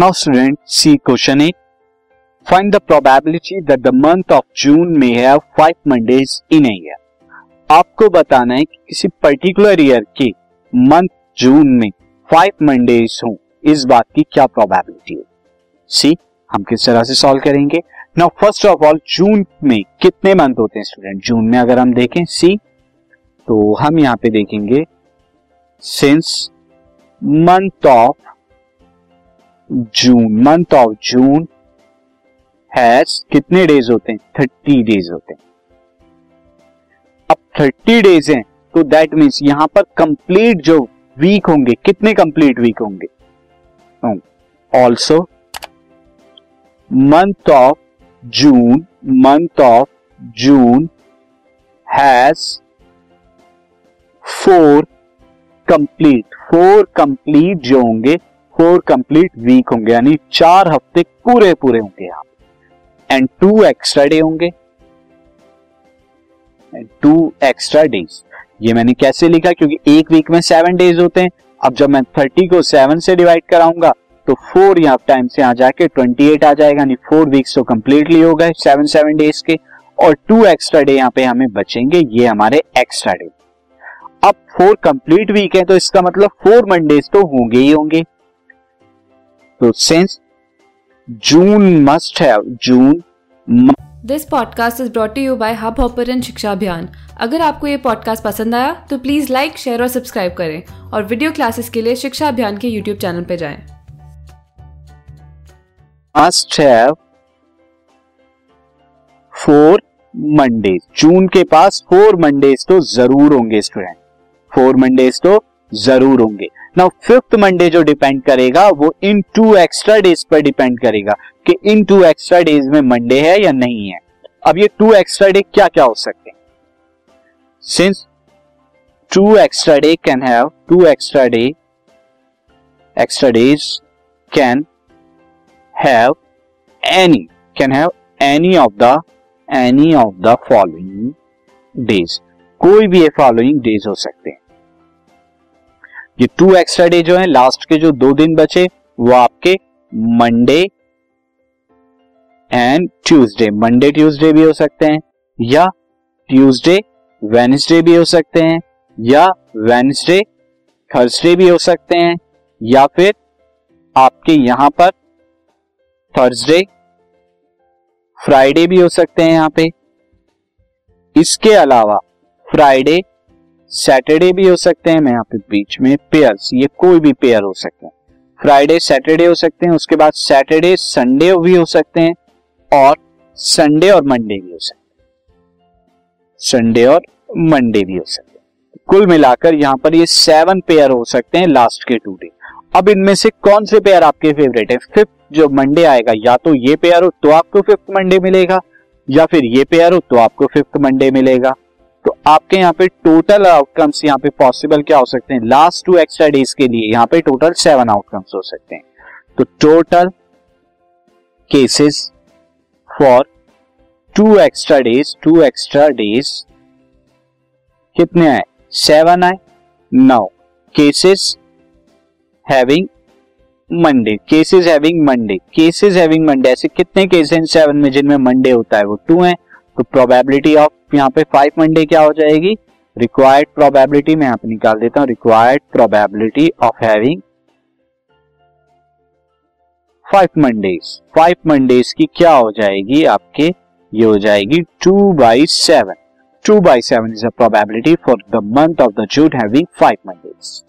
Now student see question eight find the probability that the month of June may have five Mondays in a year आपको बताना है कि किसी particular year के month June में five Mondays हो, इस बात की क्या प्रोबेबिलिटी है? सी हम किस तरह से सॉल्व करेंगे? Now first of all June में कितने मंथ होते हैं स्टूडेंट जून में अगर हम देखें सी तो हम यहाँ पे देखेंगे since month of June month of June has कितने डेज़ होते हैं? थर्टी डेज़ होते हैं। अब थर्टी डेज़ हैं तो दैट मीन्स यहाँ पर कंप्लीट जो वीक होंगे, कितने कंप्लीट वीक होंगे? Also month of June month of June has four complete four complete जो होंगे फोर कंप्लीट वीक होंगे, यानी चार हफ़्ते पूरे पूरे होंगे यहाँ एंड टू एक्स्ट्रा डे होंगे। टू एक्स्ट्रा डेज़ ये मैंने कैसे लिखा? क्योंकि एक वीक में सेवन डेज़ होते हैं। अब जब मैं थर्टी को सेवन से डिवाइड कराऊँगा तो फोर यहाँ टाइम से आ जाके ट्वेंटी एट आ जाएगा, यानी फोर वीक्स तो कंप्लीटली हो गए सेवन सेवन डेज़ के। और टू एक्स्ट्रा डे यहाँ पे हमें बचेंगे, ये हमारे एक्स्ट्रा डे अब फोर कंप्लीट वीक है तो इसका मतलब फोर मंडेज तो होंगे ही होंगे। तो since June must have June this podcast is brought you by Hubhopper Shiksha Abhiyan अगर आपको ये पॉडकास्ट पसंद आया तो प्लीज़ लाइक शेयर और सब्सक्राइब करें और वीडियो क्लासेस के लिए शिक्षा अभियान के यूट्यूब चैनल पर जाएँ। Must have four Mondays June के पास फोर मंडेज तो ज़रूर होंगे स्टूडेंट फोर मंडेज तो ज़रूर होंगे। नाउ फिफ्थ मंडे जो डिपेंड करेगा, वो इन टू एक्स्ट्रा डेज़ पर डिपेंड करेगा कि इन टू एक्स्ट्रा डेज़ में मंडे है या नहीं है। अब ये टू एक्स्ट्रा डे क्या क्या हो सकते हैं? Since two extra day can have two extra day extra days can have any can have any of the any of the following days कोई भी ये फॉलोइंग डेज़ हो सकते हैं। ये टू एक्स्ट्रा डे जो है लास्ट के जो दो दिन बचे, वो आपके Monday and Tuesday Monday Tuesday भी हो सकते हैं, या ट्यूसडे वेनसडे भी हो सकते हैं, या वेनसडे थर्सडे भी हो सकते हैं, या फिर आपके यहाँ पर थर्सडे फ्राइडे भी हो सकते हैं यहाँ पे। इसके अलावा फ्राइडे सैटरडे भी हो सकते हैं, मैं यहाँ पे बीच में पेयर ये कोई भी पेयर हो सकते हैं। फ्राइडे सैटरडे हो सकते हैं, उसके बाद सैटरडे संडे भी हो सकते हैं, और संडे और मंडे भी हो सकते हैं। संडे और मंडे भी हो सकते हैं। कुल मिलाकर यहाँ पर ये सेवन पेयर हो सकते हैं लास्ट के टू डे अब इनमें से कौन से पेयर आपके फेवरेट है? फिफ्थ जो मंडे आएगा, या तो ये पेयर हो तो आपको फिफ्थ मंडे मिलेगा, या फिर ये पेयर हो तो आपको फिफ्थ मंडे मिलेगा। तो आपके यहाँ पे टोटल आउटकम्स यहाँ पे पॉसिबल क्या हो सकते हैं? लास्ट टू एक्स्ट्रा डेज़ के लिए यहाँ पे टोटल सेवन आउटकम्स हो सकते हैं। तो total cases for two extra days two extra days कितने आए? सेवन आए। नौ cases having Monday cases having Monday cases having Monday ऐसे कितने केस हैं सेवन में जिनमें मंडे होता है? वो टू हैं। तो प्रोबेबिलिटी ऑफ़ यहाँ पे फाइव मंडे क्या हो जाएगी? रिक्वायर्ड प्रोबेबिलिटी मैं यहाँ पे निकाल देता हूँ। Required probability of having five Mondays five Mondays की क्या हो जाएगी? आपके ये हो जाएगी two by seven two by seven is a probability for the month of the June having five Mondays